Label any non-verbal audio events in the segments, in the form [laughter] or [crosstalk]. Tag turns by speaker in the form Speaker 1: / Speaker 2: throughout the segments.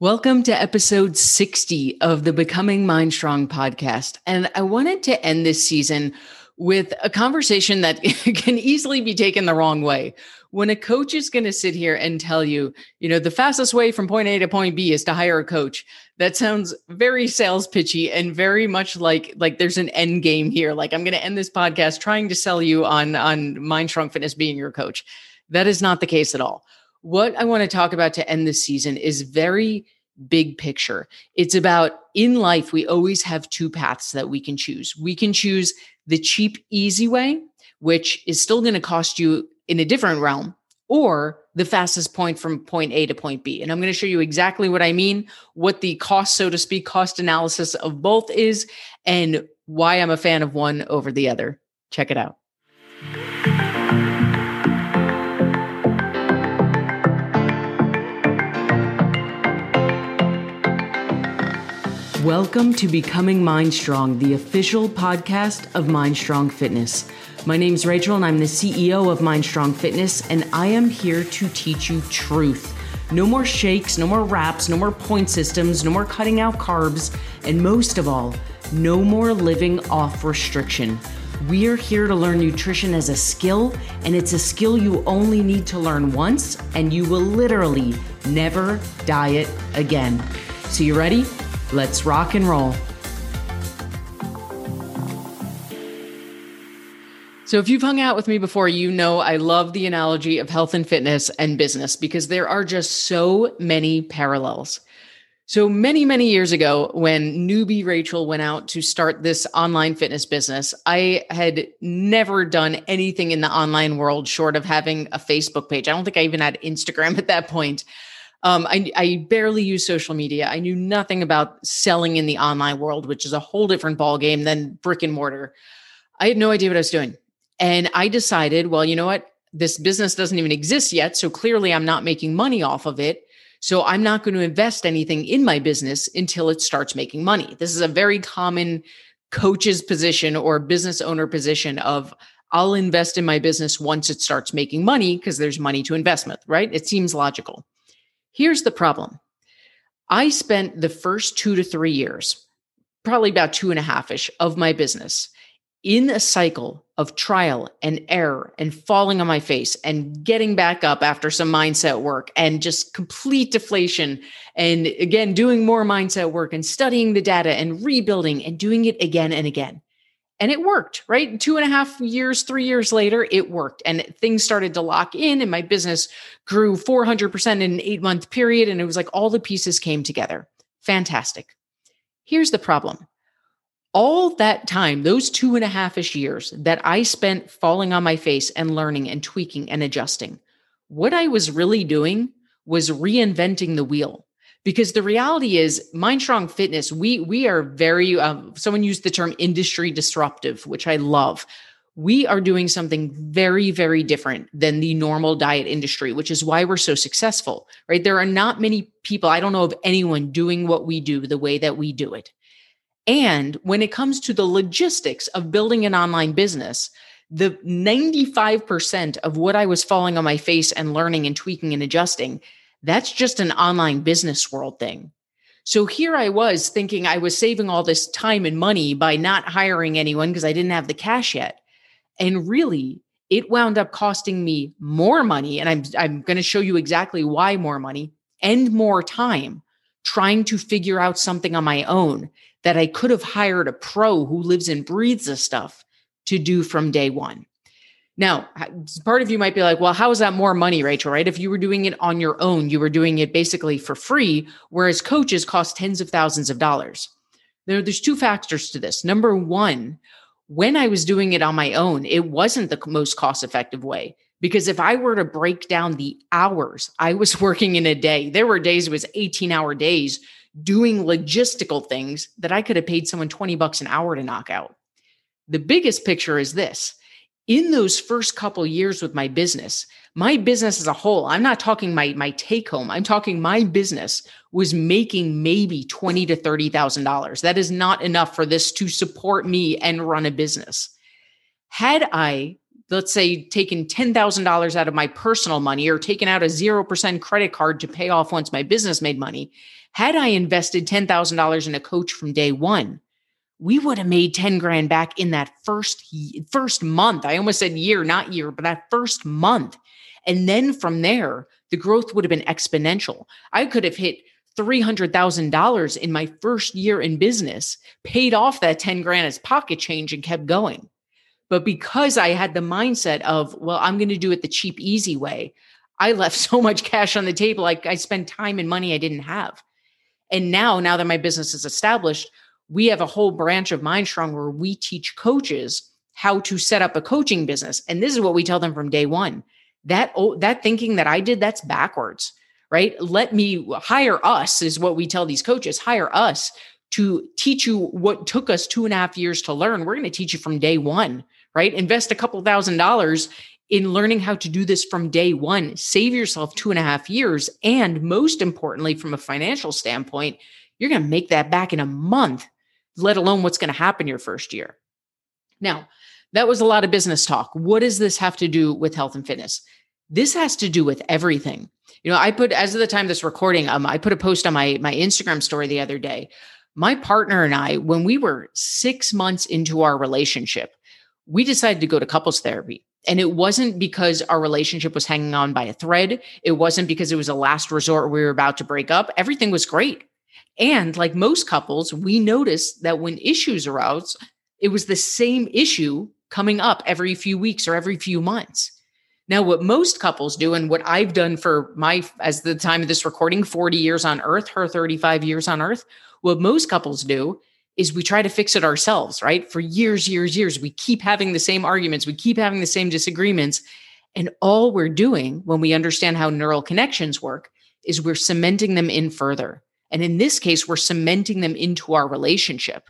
Speaker 1: Welcome to episode 60 of the Becoming Mind Strong podcast. And I wanted to end this season with a conversation that [laughs] can easily be taken the wrong way. When a coach is going to sit here and tell you, you know, the fastest way from point A to point B is to hire a coach, that sounds very sales pitchy and very much like like there's an end game here. Like I'm going to end this podcast trying to sell you on on Mind Strong Fitness being your coach. That is not the case at all what I want to talk about to end this season is very big picture. It's about in life, we always have two paths that we can choose. We can choose the cheap, easy way, which is still going to cost you in a different realm, or the fastest point from point A to point B. And I'm going to show you exactly what I mean, what the cost, so to speak, cost analysis of both is, and why I'm a fan of one over the other. Check it out. Welcome to Becoming Mind Strong, the official podcast of Mind Strong Fitness. My name is Rachel, and I'm the CEO of Mind Strong Fitness, and I am here to teach you truth. No more shakes, no more wraps, no more point systems, no more cutting out carbs, and most of all, no more living off restriction. We are here to learn nutrition as a skill, and it's a skill you only need to learn once, and you will literally never diet again. So, you ready? Let's rock and roll. So, if you've hung out with me before, you know I love the analogy of health and fitness and business because there are just so many parallels. So, many, many years ago, when newbie Rachel went out to start this online fitness business, I had never done anything in the online world short of having a Facebook page. I don't think I even had Instagram [laughs] at that point. Um, I, I barely use social media. I knew nothing about selling in the online world, which is a whole different ballgame than brick and mortar. I had no idea what I was doing. And I decided, well, you know what? This business doesn't even exist yet. So clearly I'm not making money off of it. So I'm not going to invest anything in my business until it starts making money. This is a very common coach's position or business owner position of I'll invest in my business once it starts making money because there's money to investment, right? It seems logical. Here's the problem I spent the first two to three years, probably about two and a half ish of my business in a cycle of trial and error and falling on my face and getting back up after some mindset work and just complete deflation. And again, doing more mindset work and studying the data and rebuilding and doing it again and again and it worked right? Two and a half years three years later it worked and things started to lock in and my business grew 400% in an eight month period and it was like all the pieces came together. Fantastic. Here's the problem. All that time those two and a half ish years that i spent falling on my face and learning and tweaking and adjusting what i was really doing was reinventing the wheel because the reality is mind strong fitness we we are very um, someone used the term industry disruptive which i love. We are doing something very very different than the normal diet industry which is why we're so successful right? There are not many people i don't know of anyone doing what we do the way that we do it. And when it comes to the logistics of building an online business the 95% of what I was falling on my face and learning and tweaking and adjusting that's just an online business world thing. So here I was thinking I was saving all this time and money by not hiring anyone because I didn't have the cash yet. And really, it wound up costing me more money. And I'm, I'm going to show you exactly why more money and more time trying to figure out something on my own that I could have hired a pro who lives and breathes this stuff to do from day one. Now, part of you might be like, well, how is that more money, Rachel? Right? If you were doing it on your own, you were doing it basically for free, whereas coaches cost tens of thousands of dollars. There, there's two factors to this. Number one, when I was doing it on my own, it wasn't the most cost effective way. Because if I were to break down the hours I was [laughs] working in a day, there were days it was 18 hour days doing logistical things that I could have paid someone 20 bucks an hour to knock out. The biggest picture is this in those first couple years with my business, my business as a whole, I'm not talking my my take home. I'm talking my business was making maybe twenty to thirty thousand dollars. That is not enough for this to support me and run a business. Had I let's say taken $10,000 out of my personal money or taken out a 0% credit card to pay off once my business made money, had I invested $10,000 in a coach from day one, we would have made 10 grand back in that first first month. I almost said year, not year, but that first month. And then from there, the growth would have been exponential. I could have hit $300,000 in my first year in business, paid off that 10 grand as pocket change and kept going. But because I had the mindset of, well, I'm going to do it the cheap, easy way, I left [laughs] so much cash on the table. Like I spent time and money I didn't have. And now, now that my business is established, we have a whole branch of MindStrong where we teach coaches how to set up a coaching business. And this is what we tell them from day one. That that thinking that I did, that's backwards, right? Let me hire us, is what we tell these coaches. Hire us to teach you what took us two and a half years to learn. We're going to teach you from day one, right? Invest a couple thousand dollars in learning how to do this from day one. Save yourself two and a half years. And most importantly, from a financial standpoint, you're going to make that back in a month, let alone what's going to happen your first year. Now, that was a lot of business talk. What does this have to do with health and fitness? This has to do with everything. You know, I put as of the time this recording, um, I put a post on my my Instagram story the other day. My partner and I, when we were six months into our relationship, we decided to go to couples therapy. And it wasn't because our relationship was hanging on by a thread. It wasn't because it was a last resort we were about to break up. Everything was great. And like most couples, we noticed that when issues arose, it was the same issue coming up every few weeks or every few months. Now, what most couples do, and what I've done for my, as the time of this recording, 40 years on earth, her 35 years on earth, what most couples do is we try to fix it ourselves, right? For years, years, years, we keep having the same arguments, we keep having the same disagreements. And all we're doing when we understand how neural connections work is we're cementing them in further. And in this case, we're cementing them into our relationship.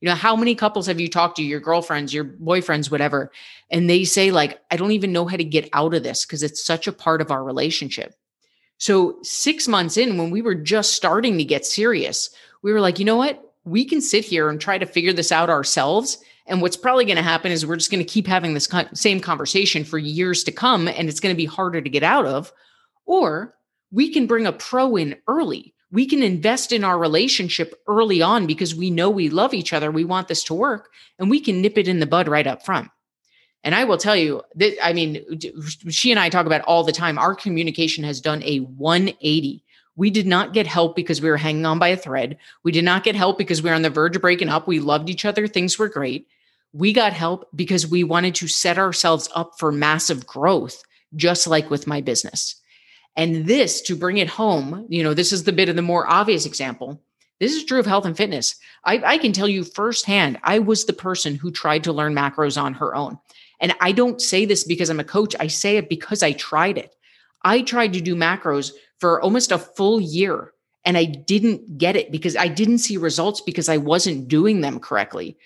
Speaker 1: You know, how many couples have you talked to, your girlfriends, your boyfriends, whatever, and they say, like, I don't even know how to get out of this because it's such a part of our relationship. So, six months in, when we were just starting to get serious, we were like, you know what? we can sit here and try to figure this out ourselves. And what's probably going to happen is we're just going to keep having this same conversation for years to come, and it's going to be harder to get out of. Or we can bring a pro in early. We can invest in our relationship early on because we know we love each other. We want this to work, and we can nip it in the bud right up front. And I will tell you that, I mean, she and I talk about all the time. Our communication has done a 180 we did not get help because we were hanging on by a thread. We did not get help because we were on the verge of breaking up. We loved each other. Things were great. We got help because we wanted to set ourselves up for massive growth, just like with my business. And this, to bring it home, you know, this is the bit of the more obvious example. This is true of health and fitness. I, I can tell you firsthand, I was the person who tried to learn macros on her own. And I don't say this because I'm a coach, I say it because I tried it. I tried to do macros for almost a full year and I didn't get it because I didn't see results because I wasn't doing them correctly.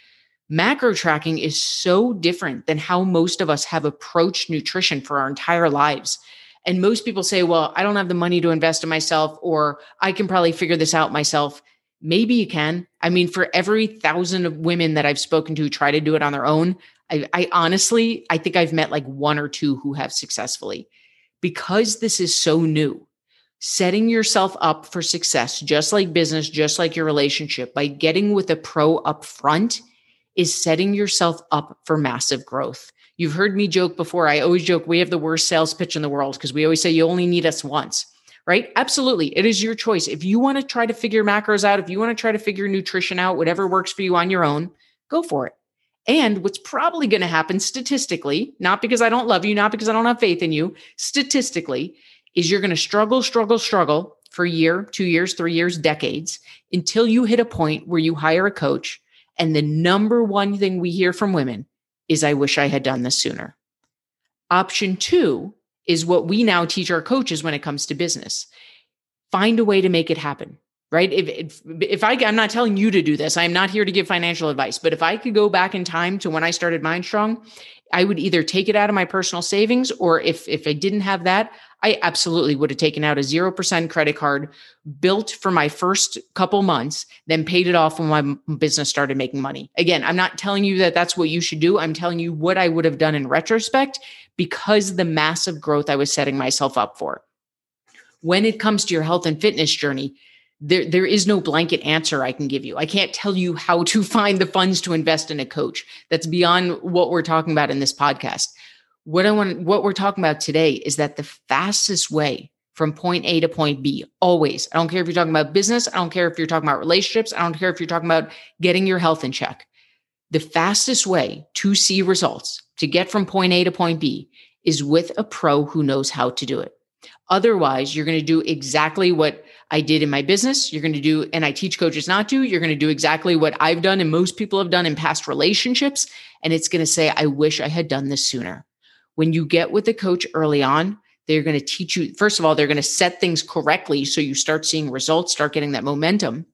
Speaker 1: Macro tracking is so different than how most of us have approached nutrition for our entire lives. And most people say, well, I don't have the money to invest in myself, or I can probably figure this out myself. Maybe you can. I mean, for every thousand of women that I've spoken to try to do it on their own, I, I honestly, I think I've met like one or two who have successfully because this is so new setting yourself up for success, just like business, just like your relationship, by getting with a pro up front is setting yourself up for massive growth. You've heard me joke before. I always joke we have the worst sales pitch in the world because we always say you only need us once, right? Absolutely. It is your choice. If you want to try to figure macros out, if you want to try to figure nutrition out, whatever works for you on your own, go for it. And what's probably going to happen statistically, not because I don't love you, not because I don't have faith in you, statistically, is you're going to struggle, struggle, struggle for a year, two years, three years, decades until you hit a point where you hire a coach. And the number one thing we hear from women is, I wish I had done this sooner. Option two is what we now teach our coaches when it comes to business. Find a way to make it happen right if, if if i i'm not telling you to do this i'm not here to give financial advice but if i could go back in time to when i started mindstrong i would either take it out of my personal savings or if if i didn't have that I absolutely would have taken out a 0% credit card built for my first couple months, then paid it off when my business started making money. Again, I'm not telling you that that's what you should do. I'm telling you what I would have done in retrospect because the massive growth I was setting myself up for. When it comes to your health and fitness journey, there, there is no blanket answer I can give you. I can't tell you how to [laughs] find the funds to invest in a coach. That's beyond what we're talking about in this podcast what I want, what we're talking about today is that the fastest way from point A to point B, always, I don't care if you're talking about business, I don't care if you're talking about relationships, I don't care if you're talking about getting your health in check. The fastest way to see results, to get from point A to point B, is with a pro who knows how to do it. Otherwise, you're going to do exactly what I did in my business. You're going to do, and I teach coaches not to, you're going to do exactly what I've done and most people have done in past relationships. And it's going to say, I wish I had done this sooner. When you get with the coach early on, they're going to teach you, first of all, they're going to set things correctly so you start seeing results, start getting that momentum.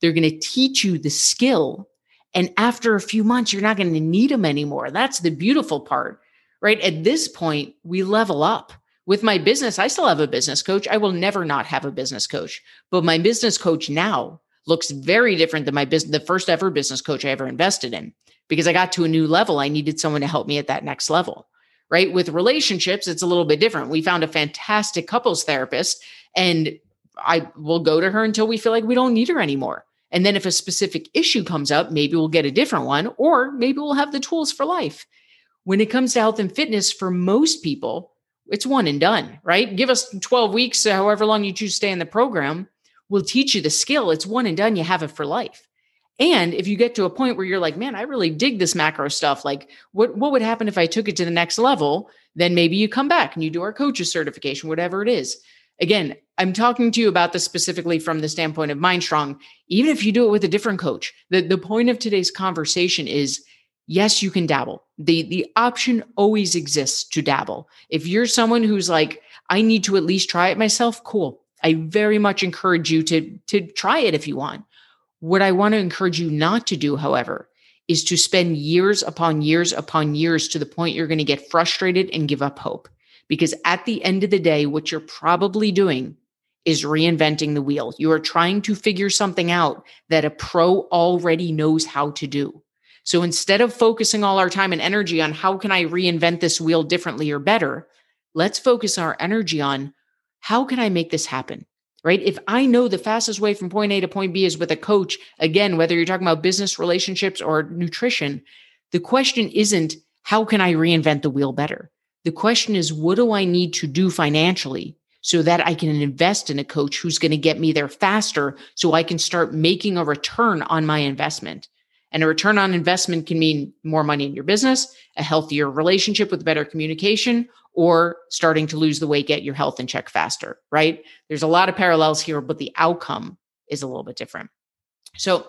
Speaker 1: They're going to teach you the skill. And after a few months, you're not going to need them anymore. That's the beautiful part, right? At this point, we level up. With my business, I still have a business coach. I will never not have a business coach. But my business coach now looks very different than my business, the first ever business coach I ever invested in, because I got to a new level. I needed someone to help me at that next level right? With relationships, it's a little bit different. We found a fantastic couples therapist, and I will go to her until we feel like we don't need her anymore. And then if a specific issue comes up, maybe we'll get a different one, or maybe we'll have the tools for life. When it comes to health and fitness, for most people, it's one and done, right? Give us 12 weeks, however long you choose to stay in the program. We'll teach you the skill. It's one and done. You have it for life. And if you get to a point where you're like, man, I really dig this macro stuff, like what, what would happen if I took it to the next level? Then maybe you come back and you do our coaches certification, whatever it is. Again, I'm talking to you about this specifically from the standpoint of MindStrong. Even if you do it with a different coach, the, the point of today's conversation is yes, you can dabble. The, the option always exists to dabble. If you're someone who's like, I need to at least try it myself, cool. I very much encourage you to, to try it if you want. What I want to encourage you not to do, however, is to spend years upon years upon years to the point you're going to get frustrated and give up hope. Because at the end of the day, what you're probably doing is reinventing the wheel. You are trying to figure something out that a pro already knows how to do. So instead of focusing all our time and energy on how can I reinvent this wheel differently or better, let's focus our energy on how can I make this happen? Right? If I know the fastest way from point A to point B is with a coach, again, whether you're talking about business relationships or nutrition, the question isn't how can I reinvent the wheel better? The question is, what do I need to do financially so that I can invest in a coach who's going to get me there faster so I can start making a return on my investment? And a return on investment can mean more money in your business, a healthier relationship with better communication, or starting to lose the weight, get your health in check faster, right? There's a lot of parallels here, but the outcome is a little bit different. So,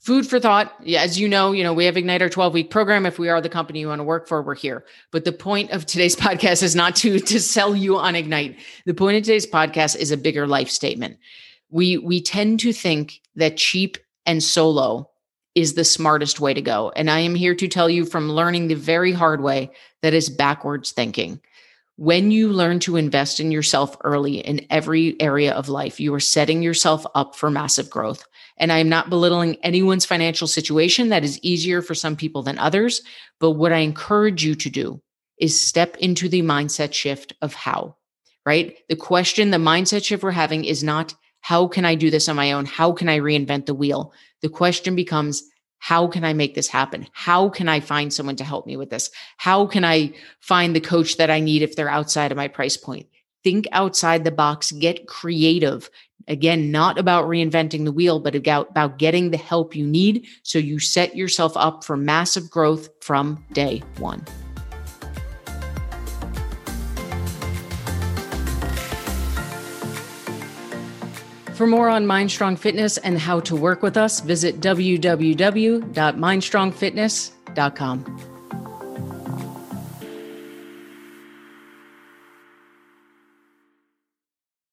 Speaker 1: food for thought. As you know, you know, we have Ignite our 12 week program. If we are the company you want to work for, we're here. But the point of today's [laughs] podcast is not to, to sell you on Ignite. The point of today's podcast is a bigger life statement. We, we tend to think that cheap and solo is the smartest way to go. And I am here to tell you from learning the very hard way that is backwards thinking. When you learn to invest in yourself early in every area of life, you are setting yourself up for massive growth. And I am not belittling anyone's financial situation. That is easier for some people than others. But what I encourage you to do is step into the mindset shift of how, right? The question, the mindset shift we're having is not how can I do this on my own? How can I reinvent the wheel? The question becomes, how can I make this happen? How can I find someone to help me with this? How can I find the coach that I need if they're outside of my price point? Think outside the box, get creative. Again, not about reinventing the wheel, but about, about getting the help you need so you set yourself up for massive growth from day one. For more on MindStrong Fitness and how to work with us, visit www.mindstrongfitness.com.